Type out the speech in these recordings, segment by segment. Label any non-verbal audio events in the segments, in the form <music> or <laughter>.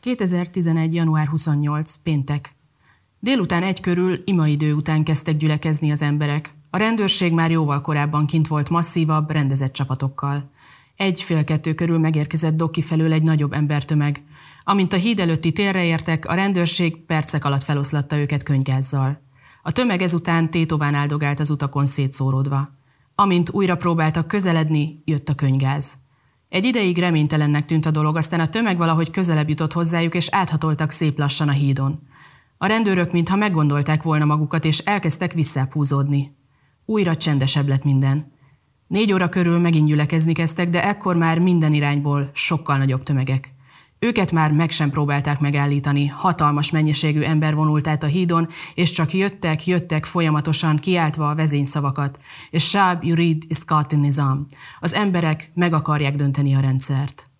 2011. január 28. péntek. Délután egy körül, imaidő után kezdtek gyülekezni az emberek. A rendőrség már jóval korábban kint volt masszívabb, rendezett csapatokkal. Egy fél kettő körül megérkezett Doki felől egy nagyobb embertömeg. Amint a híd előtti térre értek, a rendőrség percek alatt feloszlatta őket könygázzal. A tömeg ezután tétován áldogált az utakon szétszóródva. Amint újra próbáltak közeledni, jött a könygáz. Egy ideig reménytelennek tűnt a dolog, aztán a tömeg valahogy közelebb jutott hozzájuk, és áthatoltak szép lassan a hídon. A rendőrök mintha meggondolták volna magukat, és elkezdtek visszápúzódni. Újra csendesebb lett minden. Négy óra körül megint gyülekezni kezdtek, de ekkor már minden irányból sokkal nagyobb tömegek. Őket már meg sem próbálták megállítani, hatalmas mennyiségű ember vonult át a hídon, és csak jöttek, jöttek folyamatosan kiáltva a vezényszavakat, és Sáb Yurid Iskat Nizam. Az emberek meg akarják dönteni a rendszert.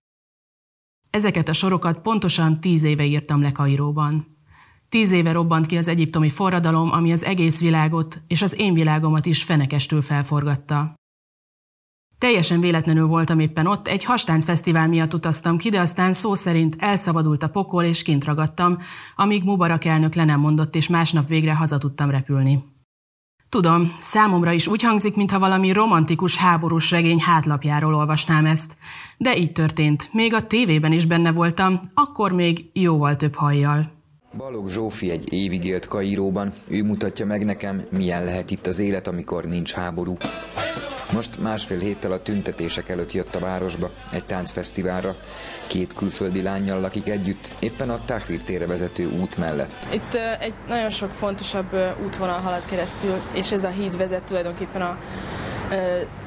Ezeket a sorokat pontosan tíz éve írtam le Kairóban. Tíz éve robbant ki az egyiptomi forradalom, ami az egész világot és az én világomat is fenekestül felforgatta. Teljesen véletlenül voltam éppen ott, egy fesztivál miatt utaztam ki, de aztán szó szerint elszabadult a pokol, és kint ragadtam, amíg Mubarak elnök le nem mondott, és másnap végre haza tudtam repülni. Tudom, számomra is úgy hangzik, mintha valami romantikus háborús regény hátlapjáról olvasnám ezt. De így történt. Még a tévében is benne voltam, akkor még jóval több hajjal. Balog Zsófi egy évig élt Kairóban, ő mutatja meg nekem, milyen lehet itt az élet, amikor nincs háború. Most másfél héttel a tüntetések előtt jött a városba, egy táncfesztiválra. Két külföldi lányjal lakik együtt, éppen a Tahrir térre vezető út mellett. Itt egy nagyon sok fontosabb útvonal halad keresztül, és ez a híd vezet tulajdonképpen a,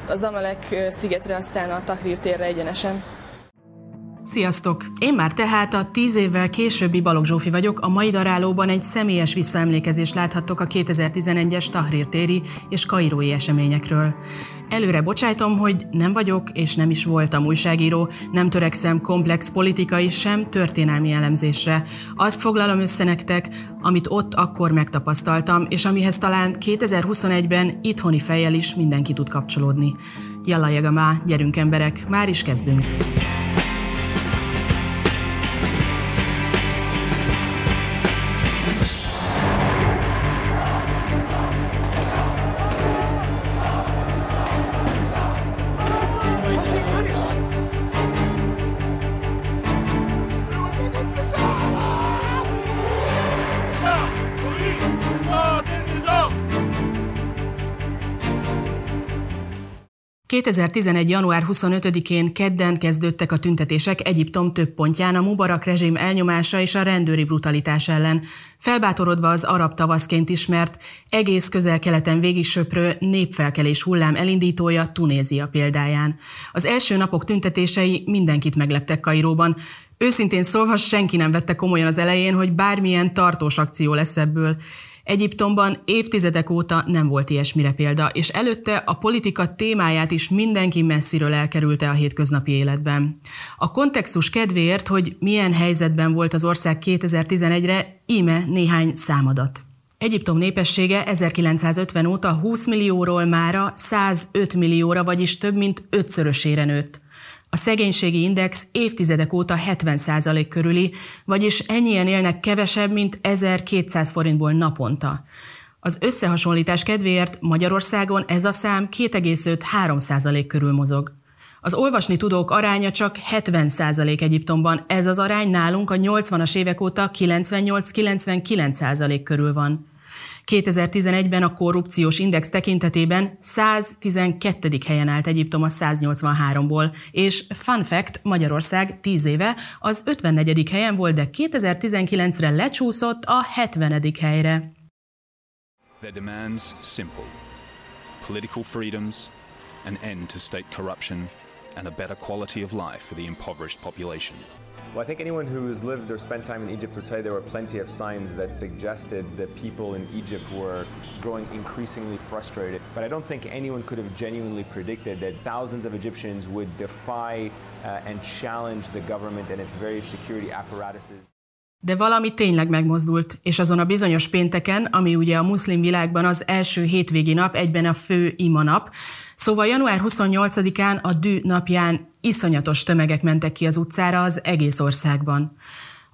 az Amalek szigetre, aztán a Tahrir térre egyenesen. Sziasztok! Én már tehát a tíz évvel későbbi Balogh Zsófi vagyok, a mai darálóban egy személyes visszaemlékezést láthattok a 2011-es Tahrir téri és kairói eseményekről. Előre bocsájtom, hogy nem vagyok és nem is voltam újságíró, nem törekszem komplex politikai sem történelmi elemzésre. Azt foglalom össze nektek, amit ott akkor megtapasztaltam, és amihez talán 2021-ben itthoni fejjel is mindenki tud kapcsolódni. Jalla jagamá, gyerünk emberek, már is kezdünk! 2011. január 25-én kedden kezdődtek a tüntetések Egyiptom több pontján a Mubarak rezsim elnyomása és a rendőri brutalitás ellen, felbátorodva az arab tavaszként ismert, egész közel-keleten végigsöprő népfelkelés hullám elindítója Tunézia példáján. Az első napok tüntetései mindenkit megleptek Kairóban, Őszintén szólva senki nem vette komolyan az elején, hogy bármilyen tartós akció lesz ebből. Egyiptomban évtizedek óta nem volt ilyesmire példa, és előtte a politika témáját is mindenki messziről elkerülte a hétköznapi életben. A kontextus kedvéért, hogy milyen helyzetben volt az ország 2011-re, íme néhány számadat. Egyiptom népessége 1950 óta 20 millióról mára 105 millióra, vagyis több mint ötszörösére nőtt. A szegénységi index évtizedek óta 70% körüli, vagyis ennyien élnek kevesebb, mint 1200 forintból naponta. Az összehasonlítás kedvéért Magyarországon ez a szám 2,5-3% körül mozog. Az olvasni tudók aránya csak 70% Egyiptomban, ez az arány nálunk a 80-as évek óta 98-99% körül van. 2011-ben a korrupciós index tekintetében 112. helyen állt Egyiptom a 183-ból, és fun fact, Magyarország 10 éve az 54. helyen volt, de 2019-re lecsúszott a 70. helyre. Their demands simple. Political freedoms, an end to state corruption, and a better quality of life for the impoverished population. Well, I think anyone who's lived or spent time in Egypt would tell there were plenty of signs that suggested that people in Egypt were growing increasingly frustrated. But I don't think anyone could have genuinely predicted that thousands of Egyptians would defy uh, and challenge the government and its various security apparatuses. De valami tényleg megmozdult, és azon a bizonyos pénteken, ami ugye a muszlim világban az első hétvégi nap, egyben a fő ima nap, Szóval január 28-án a dű napján iszonyatos tömegek mentek ki az utcára az egész országban.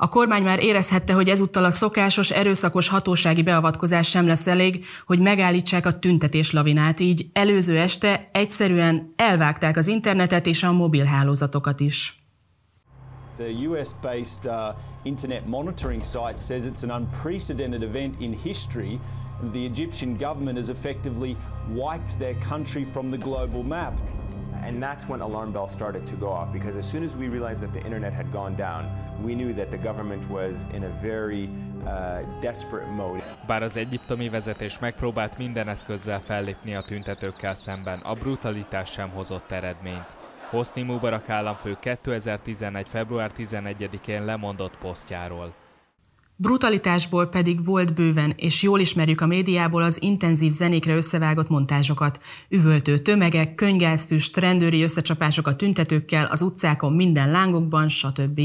A kormány már érezhette, hogy ezúttal a szokásos, erőszakos hatósági beavatkozás sem lesz elég, hogy megállítsák a tüntetés lavinát, így előző este egyszerűen elvágták az internetet és a mobilhálózatokat is. The US-based uh, internet monitoring site says it's an unprecedented event in history. The Egyptian government has effectively wiped their country from the global map. And that's when alarm bells started to go off because as soon as we realized that the internet had gone down, we knew that the government was in a very uh, desperate mode. Bár az egyiptomi vezetés megpróbált minden eszközzel fellépni a tüntetőkkel szemben, a brutalitás sem hozott eredményt. Hosni Mubarak államfő 2011. február 11-én lemondott posztjáról. Brutalitásból pedig volt bőven, és jól ismerjük a médiából az intenzív zenékre összevágott montázsokat. Üvöltő tömegek, könygázfüst, rendőri összecsapások a tüntetőkkel, az utcákon, minden lángokban, stb.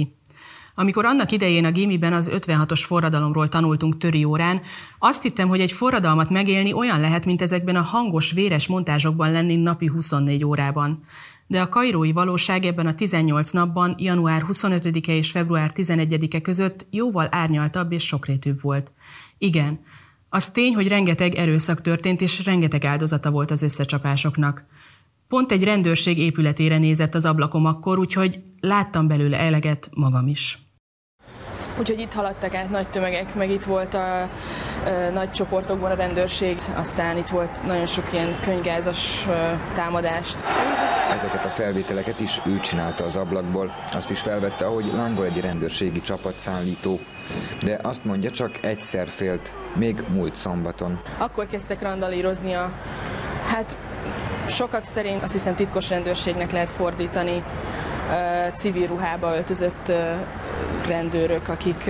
Amikor annak idején a gimiben az 56-os forradalomról tanultunk töri órán, azt hittem, hogy egy forradalmat megélni olyan lehet, mint ezekben a hangos, véres montázsokban lenni napi 24 órában de a kairói valóság ebben a 18 napban, január 25-e és február 11-e között jóval árnyaltabb és sokrétűbb volt. Igen, az tény, hogy rengeteg erőszak történt, és rengeteg áldozata volt az összecsapásoknak. Pont egy rendőrség épületére nézett az ablakom akkor, úgyhogy láttam belőle eleget magam is. Úgyhogy itt haladtak át nagy tömegek, meg itt volt a, a nagy csoportokban a rendőrség, aztán itt volt nagyon sok ilyen könygázas támadást. Ezeket a felvételeket is ő csinálta az ablakból. Azt is felvette, ahogy lángol egy rendőrségi csapatszállító. De azt mondja, csak egyszer félt, még múlt szombaton. Akkor kezdtek randalírozni a, hát sokak szerint azt hiszem titkos rendőrségnek lehet fordítani civil ruhába öltözött rendőrök, akik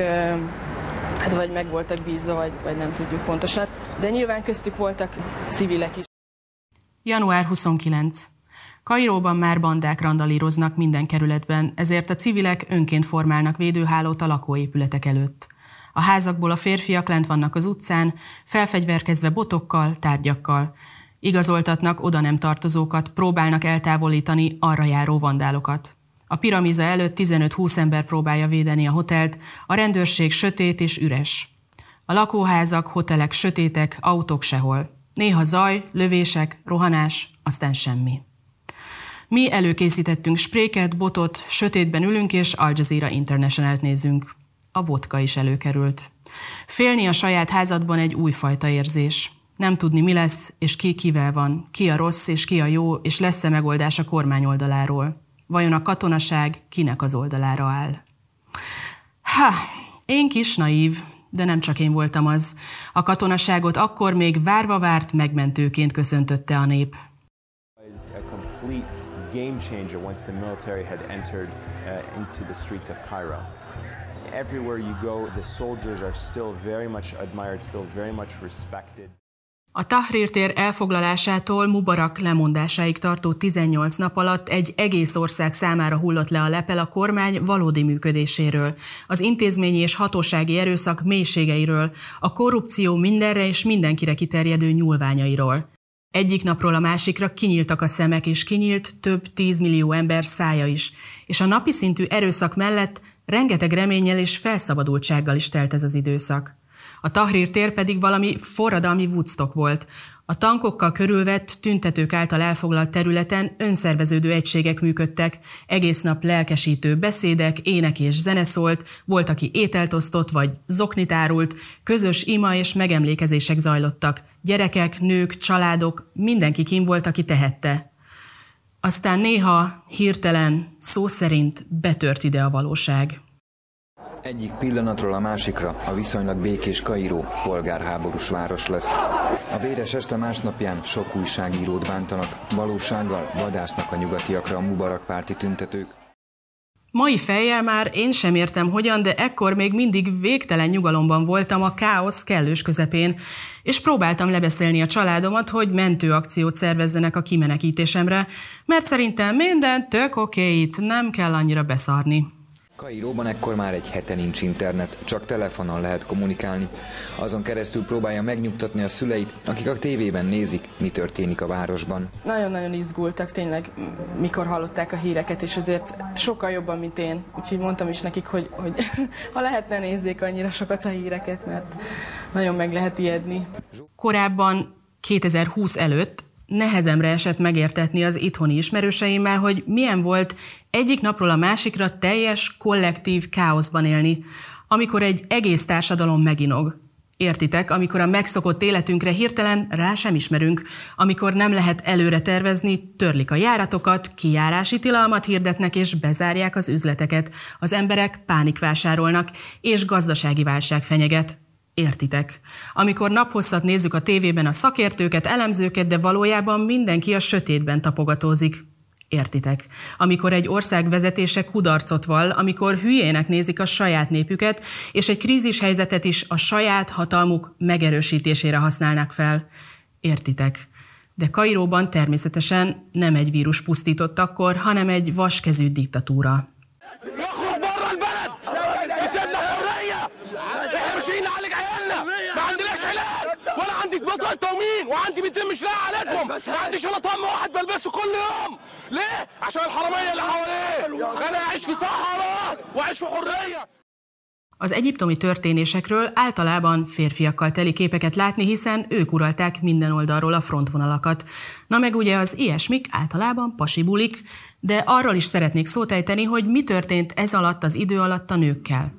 hát vagy meg voltak bízva, vagy, vagy nem tudjuk pontosan. De nyilván köztük voltak civilek is. Január 29. Kairóban már bandák randalíroznak minden kerületben, ezért a civilek önként formálnak védőhálót a lakóépületek előtt. A házakból a férfiak lent vannak az utcán, felfegyverkezve botokkal, tárgyakkal. Igazoltatnak oda nem tartozókat, próbálnak eltávolítani arra járó vandálokat. A piramiza előtt 15-20 ember próbálja védeni a hotelt, a rendőrség sötét és üres. A lakóházak, hotelek sötétek, autók sehol. Néha zaj, lövések, rohanás, aztán semmi. Mi előkészítettünk spréket, botot, sötétben ülünk és Al Jazeera International-t nézünk. A vodka is előkerült. Félni a saját házadban egy újfajta érzés. Nem tudni, mi lesz, és ki kivel van, ki a rossz, és ki a jó, és lesz-e megoldás a kormány oldaláról. Vajon a katonaság kinek az oldalára áll? Ha, én kis naív, de nem csak én voltam az. A katonaságot akkor még várva várt megmentőként köszöntötte a nép. game changer once the military had entered uh, into the streets of Cairo. Everywhere you go, the soldiers are still very much admired, still very much respected. A Tahrir tér elfoglalásától Mubarak lemondásáig tartó 18 nap alatt egy egész ország számára hullott le a lepel a kormány valódi működéséről, az intézményi és hatósági erőszak mélységeiről, a korrupció mindenre és mindenkire kiterjedő nyúlványairól. Egyik napról a másikra kinyíltak a szemek, és kinyílt több tízmillió ember szája is, és a napi szintű erőszak mellett rengeteg reménnyel és felszabadultsággal is telt ez az időszak. A Tahrir tér pedig valami forradalmi Woodstock volt. A tankokkal körülvett, tüntetők által elfoglalt területen önszerveződő egységek működtek, egész nap lelkesítő beszédek, ének és zene szólt, volt, aki ételt osztott vagy zoknit árult, közös ima és megemlékezések zajlottak. Gyerekek, nők, családok, mindenki kim volt, aki tehette. Aztán néha, hirtelen, szó szerint betört ide a valóság. Egyik pillanatról a másikra a viszonylag békés Kairó polgárháborús város lesz. A véres este másnapján sok újságírót bántanak, valósággal vadásznak a nyugatiakra a Mubarak párti tüntetők. Mai fejjel már én sem értem hogyan, de ekkor még mindig végtelen nyugalomban voltam a káosz kellős közepén, és próbáltam lebeszélni a családomat, hogy mentőakciót szervezzenek a kimenekítésemre, mert szerintem minden tök oké itt, nem kell annyira beszarni. Kairóban ekkor már egy hete nincs internet, csak telefonon lehet kommunikálni. Azon keresztül próbálja megnyugtatni a szüleit, akik a tévében nézik, mi történik a városban. Nagyon-nagyon izgultak tényleg, mikor hallották a híreket, és azért sokkal jobban, mint én. Úgyhogy mondtam is nekik, hogy, hogy <laughs> ha lehetne nézzék annyira sokat a híreket, mert nagyon meg lehet ijedni. Korábban 2020 előtt nehezemre esett megértetni az itthoni ismerőseimmel, hogy milyen volt egyik napról a másikra teljes, kollektív káoszban élni, amikor egy egész társadalom meginog. Értitek, amikor a megszokott életünkre hirtelen rá sem ismerünk, amikor nem lehet előre tervezni, törlik a járatokat, kijárási tilalmat hirdetnek és bezárják az üzleteket. Az emberek pánikvásárolnak, és gazdasági válság fenyeget. Értitek. Amikor naphosszat nézzük a tévében a szakértőket, elemzőket, de valójában mindenki a sötétben tapogatózik. Értitek. Amikor egy ország vezetése kudarcot vall, amikor hülyének nézik a saját népüket, és egy krízis helyzetet is a saját hatalmuk megerősítésére használnak fel. Értitek. De Kairóban természetesen nem egy vírus pusztított akkor, hanem egy vaskezű diktatúra. عندي بطاقة تومين وعندي بنتين مش لاقي عليكم ما عنديش ولا طقم واحد بلبسه كل يوم ليه؟ عشان الحرامية اللي حواليه انا اعيش في صحراء واعيش في حرية Az egyiptomi történésekről általában férfiakkal teli képeket látni, hiszen ők uralták minden oldalról a frontvonalakat. Na meg ugye az ilyesmik általában pasibulik, de arról is szeretnék szót ejteni, hogy mi történt ez alatt az idő alatt a nőkkel.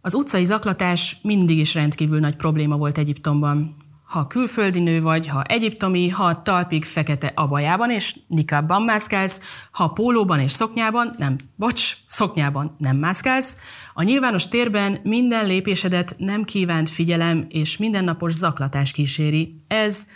Az utcai zaklatás mindig is rendkívül nagy probléma volt Egyiptomban. Ha külföldi nő vagy, ha egyiptomi, ha talpig fekete abajában és nikabban mászkálsz, ha pólóban és szoknyában, nem, bocs, szoknyában nem mászkálsz, a nyilvános térben minden lépésedet nem kívánt figyelem és mindennapos zaklatás kíséri. Ez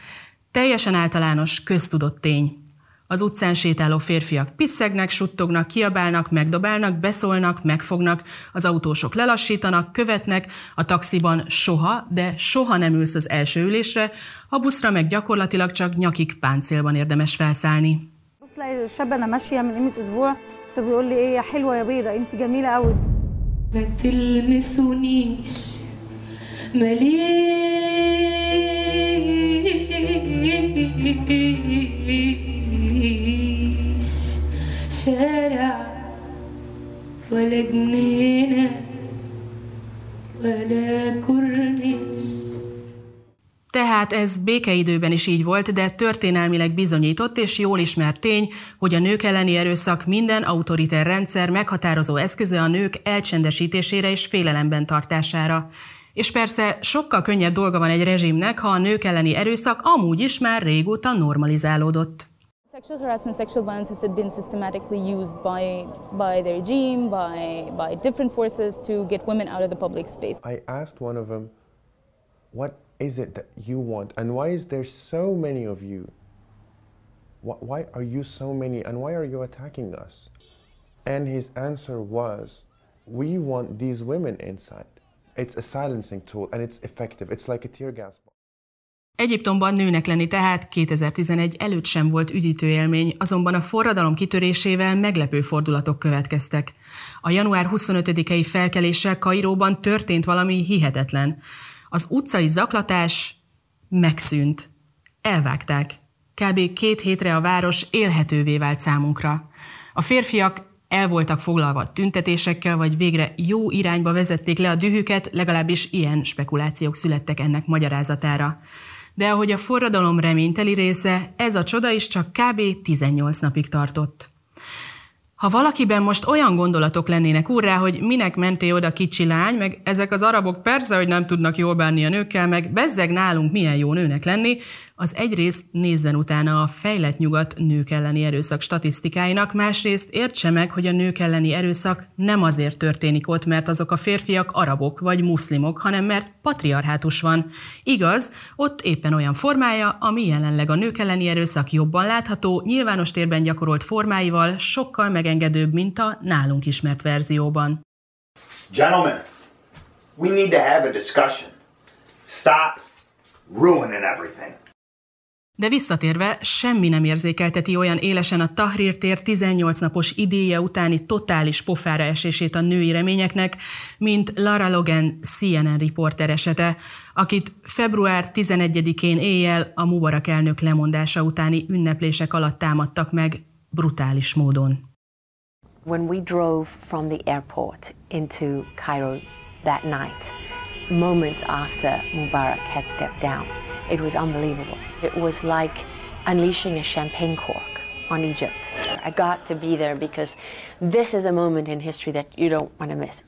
teljesen általános, köztudott tény. Az utcán sétáló férfiak piszegnek, suttognak, kiabálnak, megdobálnak, beszólnak, megfognak, az autósok lelassítanak, követnek, a taxiban soha, de soha nem ülsz az első ülésre, a buszra meg gyakorlatilag csak nyakig páncélban érdemes felszállni. ما تلمسونيش شارع ولا جنينة ولا كورنيش Tehát ez békeidőben is így volt, de történelmileg bizonyított és jól ismert tény, hogy a nők elleni erőszak minden autoriter rendszer meghatározó eszköze a nők elcsendesítésére és félelemben tartására. És persze sokkal könnyebb dolga van egy rezsimnek, ha a nők elleni erőszak amúgy is már régóta normalizálódott. Sexual harassment, sexual violence has been systematically used by, by the regime, by, by different forces to get women out of the public space. I asked one of them, what is it that you want and why is there so many of you? Why are you so many and why are you attacking us? And his answer was, we want these women inside. It's a silencing tool and it's effective. It's like a tear gas Egyiptomban nőnek lenni tehát 2011 előtt sem volt üdítő élmény, azonban a forradalom kitörésével meglepő fordulatok következtek. A január 25-i felkeléssel Kairóban történt valami hihetetlen. Az utcai zaklatás megszűnt. Elvágták. Kb. két hétre a város élhetővé vált számunkra. A férfiak el voltak foglalva tüntetésekkel, vagy végre jó irányba vezették le a dühüket, legalábbis ilyen spekulációk születtek ennek magyarázatára de ahogy a forradalom reményteli része, ez a csoda is csak kb. 18 napig tartott. Ha valakiben most olyan gondolatok lennének úrrá, hogy minek menté oda kicsi lány, meg ezek az arabok persze, hogy nem tudnak jól bánni a nőkkel, meg bezzeg nálunk milyen jó nőnek lenni, az egyrészt nézzen utána a fejlett nyugat nők elleni erőszak statisztikáinak, másrészt értse meg, hogy a nők elleni erőszak nem azért történik ott, mert azok a férfiak arabok vagy muszlimok, hanem mert patriarhátus van. Igaz, ott éppen olyan formája, ami jelenleg a nők elleni erőszak jobban látható, nyilvános térben gyakorolt formáival sokkal megengedőbb, mint a nálunk ismert verzióban. Gentlemen, we need to have a discussion. Stop ruining everything. De visszatérve, semmi nem érzékelteti olyan élesen a Tahrir tér 18 napos idéje utáni totális pofára esését a női reményeknek, mint Lara Logan CNN riporter esete, akit február 11-én éjjel a Mubarak elnök lemondása utáni ünneplések alatt támadtak meg brutális módon. When we drove from the airport into Cairo that night, moments after Mubarak had stepped down, it was unbelievable. It was like unleashing a champagne cork on Egypt. I got to be there because this is a moment in history that you don't want to miss.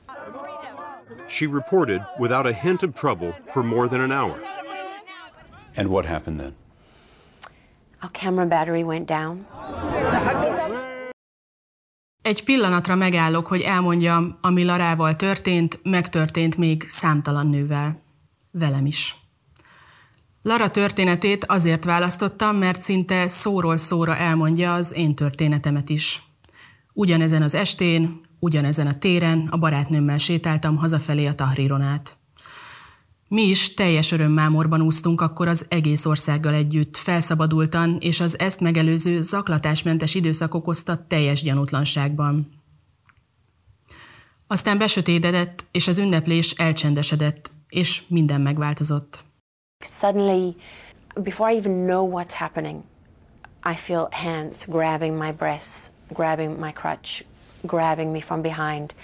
She reported without a hint of trouble for more than an hour. And what happened then? Our camera battery went down. Egy pillanatra megállok, hogy elmondjam, ami Larával történt, megtörtént még számtalan nővel. Velem is. Lara történetét azért választottam, mert szinte szóról szóra elmondja az én történetemet is. Ugyanezen az estén, ugyanezen a téren a barátnőmmel sétáltam hazafelé a Tahriron át. Mi is teljes örömmámorban úsztunk akkor az egész országgal együtt, felszabadultan, és az ezt megelőző zaklatásmentes időszak okozta teljes gyanútlanságban. Aztán besötétedett, és az ünneplés elcsendesedett, és minden megváltozott. Suddenly, before I even know what's happening, I feel hands grabbing my breasts, grabbing my crutch, grabbing me from behind.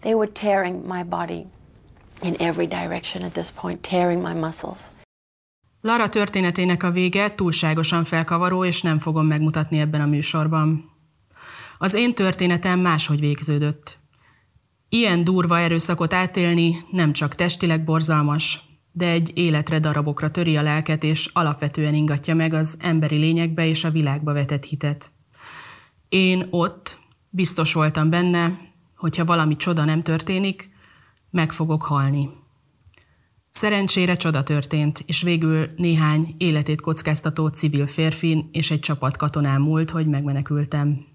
They were tearing my body in every direction at this point, tearing my muscles. Lara történetének a vége túlságosan felkavaró, és nem fogom megmutatni ebben a műsorban. Az én történetem máshogy végződött. Ilyen durva erőszakot átélni nem csak testileg borzalmas, de egy életre darabokra töri a lelket, és alapvetően ingatja meg az emberi lényekbe és a világba vetett hitet. Én ott biztos voltam benne, hogyha valami csoda nem történik, meg fogok halni. Szerencsére csoda történt, és végül néhány életét kockáztató civil férfin és egy csapat katonán múlt, hogy megmenekültem.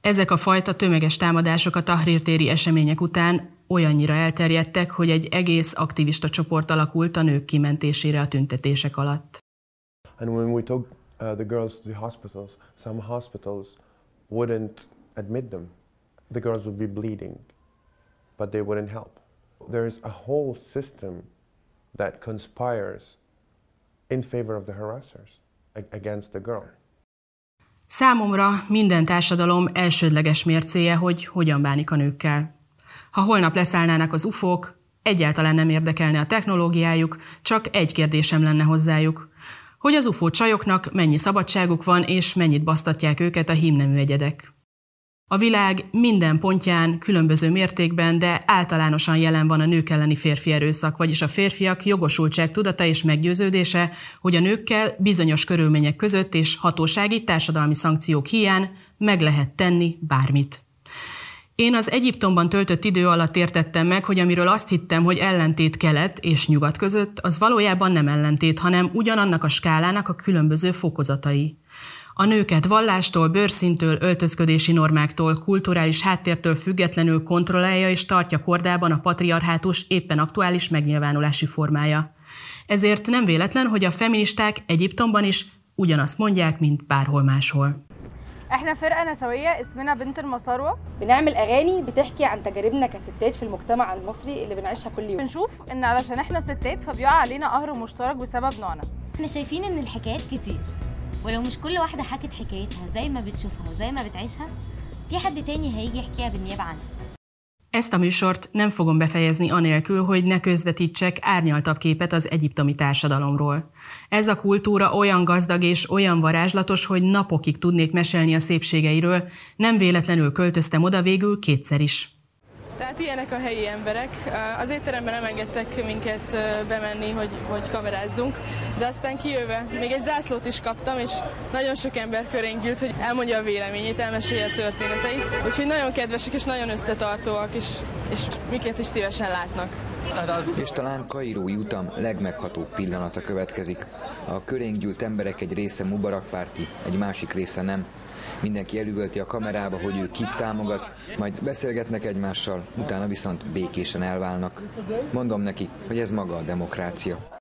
Ezek a fajta tömeges támadások a Tahrir téri események után olyannyira elterjedtek, hogy egy egész aktivista csoport alakult a nők kimentésére a tüntetések alatt. And when we took uh, the girls to the hospitals, some hospitals wouldn't admit them. The girls would be bleeding, but they wouldn't help. There's a whole system that conspires in favor of the harassers against the girl. Számomra minden társadalom elsődleges mércéje, hogy hogyan bánik a nőkkel. Ha holnap leszállnának az ufók, egyáltalán nem érdekelne a technológiájuk, csak egy kérdésem lenne hozzájuk. Hogy az ufó csajoknak mennyi szabadságuk van, és mennyit basztatják őket a hímnemű egyedek. A világ minden pontján, különböző mértékben, de általánosan jelen van a nők elleni férfi erőszak, vagyis a férfiak jogosultság tudata és meggyőződése, hogy a nőkkel bizonyos körülmények között és hatósági társadalmi szankciók hiány meg lehet tenni bármit. Én az Egyiptomban töltött idő alatt értettem meg, hogy amiről azt hittem, hogy ellentét kelet és nyugat között, az valójában nem ellentét, hanem ugyanannak a skálának a különböző fokozatai. A nőket vallástól, bőrszintől, öltözködési normáktól, kulturális háttértől függetlenül kontrollálja és tartja kordában a patriarhátus éppen aktuális megnyilvánulási formája. Ezért nem véletlen, hogy a feministák Egyiptomban is ugyanazt mondják, mint bárhol máshol. إحنا فرقة نسوية اسمنا بنت المصاروة. بنعمل أغاني بتحكي عن تجاربنا كستات في المجتمع المصري اللي بنعيشها كل يوم. بنشوف إن علشان إحنا ستات فبيقع علينا قهر مشترك بسبب نوعنا. إحنا شايفين إن الحكايات كتير ولو مش كل واحدة حكت حكايتها زي ما بتشوفها وزي ما بتعيشها في حد تاني هيجي يحكيها بالنيابة عنها. Ezt a műsort nem fogom befejezni anélkül, hogy ne közvetítsek árnyaltabb képet az egyiptomi társadalomról. Ez a kultúra olyan gazdag és olyan varázslatos, hogy napokig tudnék mesélni a szépségeiről, nem véletlenül költöztem oda végül kétszer is. Tehát ilyenek a helyi emberek. Az étteremben nem engedtek minket bemenni, hogy, hogy kamerázzunk, de aztán kijöve még egy zászlót is kaptam, és nagyon sok ember körénk hogy elmondja a véleményét, elmesélje a történeteit. Úgyhogy nagyon kedvesek és nagyon összetartóak, és, és miket is szívesen látnak. És talán Kairói utam legmeghatóbb pillanata következik. A körénk gyűlt emberek egy része Mubarak párti, egy másik része nem. Mindenki elüvölti a kamerába, hogy ő kit támogat, majd beszélgetnek egymással, utána viszont békésen elválnak. Mondom neki, hogy ez maga a demokrácia.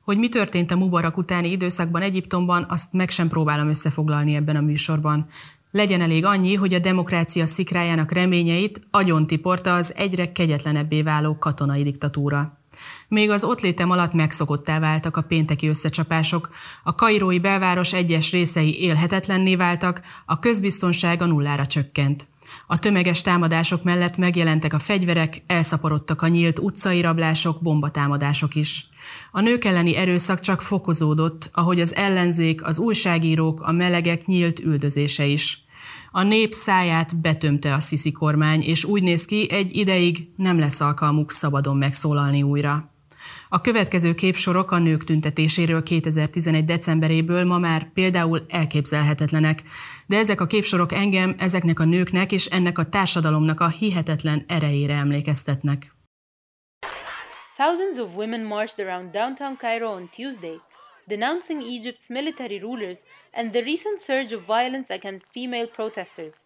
Hogy mi történt a Mubarak utáni időszakban Egyiptomban, azt meg sem próbálom összefoglalni ebben a műsorban. Legyen elég annyi, hogy a demokrácia szikrájának reményeit agyontiporta az egyre kegyetlenebbé váló katonai diktatúra. Még az ott létem alatt megszokottá váltak a pénteki összecsapások, a kairói belváros egyes részei élhetetlenné váltak, a közbiztonság a nullára csökkent. A tömeges támadások mellett megjelentek a fegyverek, elszaporodtak a nyílt utcai rablások, bombatámadások is. A nők elleni erőszak csak fokozódott, ahogy az ellenzék, az újságírók, a melegek nyílt üldözése is. A nép száját betömte a sziszi kormány, és úgy néz ki, egy ideig nem lesz alkalmuk szabadon megszólalni újra. A következő képsorok a nők tüntetéséről 2011. decemberéből ma már például elképzelhetetlenek, de ezek a képsorok engem ezeknek a nőknek és ennek a társadalomnak a hihetetlen erejére emlékeztetnek. Thousands of women marched around downtown Cairo on Tuesday, denouncing Egypt's military rulers and the recent surge of violence against female protesters.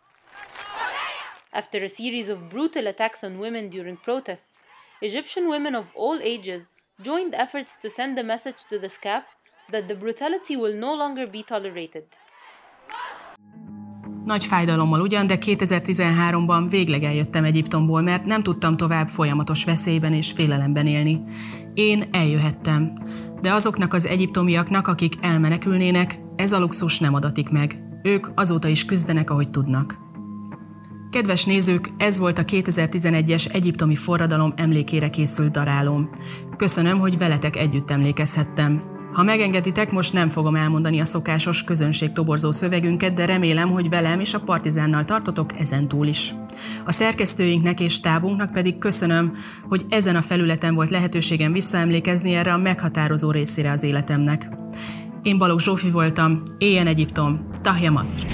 After a series of brutal attacks on women during protests, Egyptian women of all ages joined efforts to send a message to the SCAF that the brutality will no longer be tolerated. Nagy fájdalommal ugyan, de 2013-ban végleg eljöttem Egyiptomból, mert nem tudtam tovább folyamatos veszélyben és félelemben élni. Én eljöhettem, de azoknak az egyiptomiaknak, akik elmenekülnének, ez a luxus nem adatik meg. Ők azóta is küzdenek, ahogy tudnak. Kedves nézők, ez volt a 2011-es egyiptomi forradalom emlékére készült darálom. Köszönöm, hogy veletek együtt emlékezhettem. Ha megengeditek, most nem fogom elmondani a szokásos közönségtoborzó szövegünket, de remélem, hogy velem és a Partizánnal tartotok ezen túl is. A szerkesztőinknek és tábunknak pedig köszönöm, hogy ezen a felületen volt lehetőségem visszaemlékezni erre a meghatározó részére az életemnek. Én Balogh Zsófi voltam, Éjjen Egyiptom, Tahja Maszr.